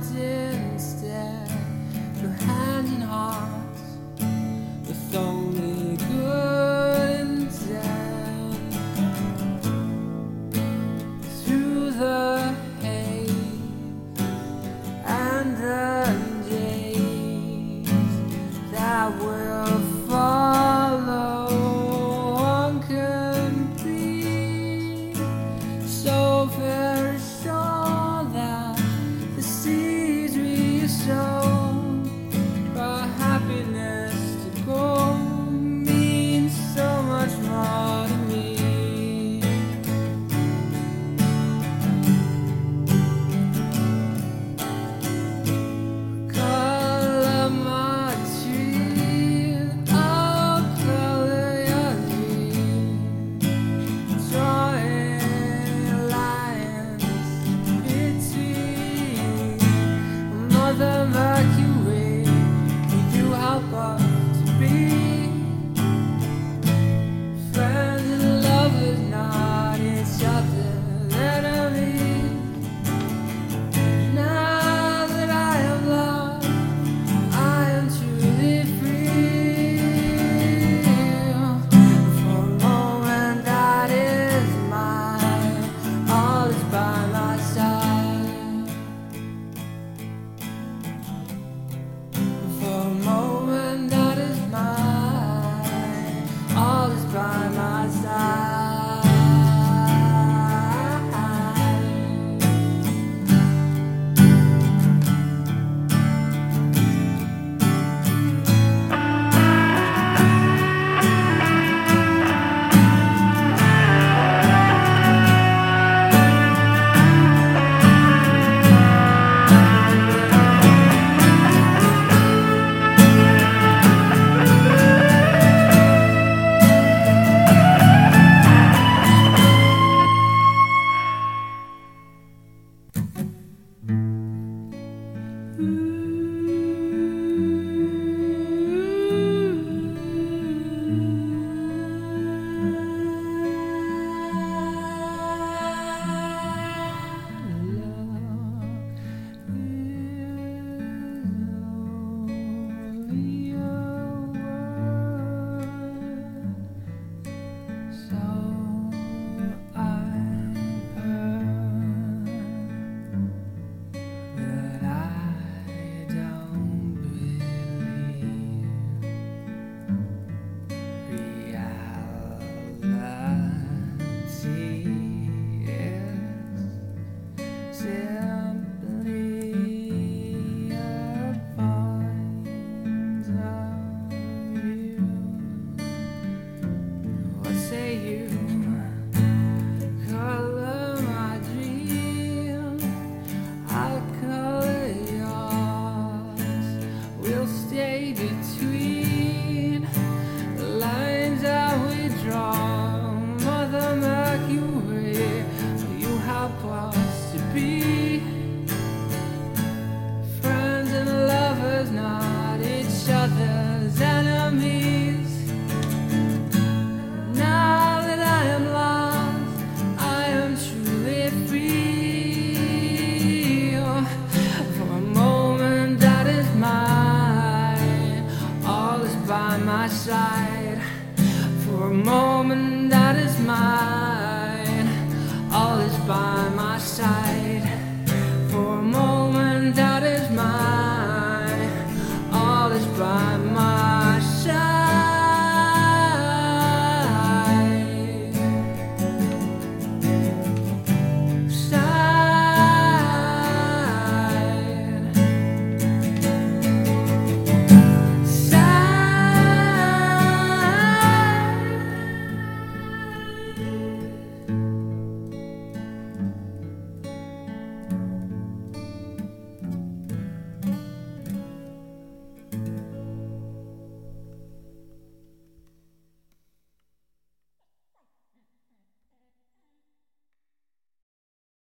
do. Moment, that is mine.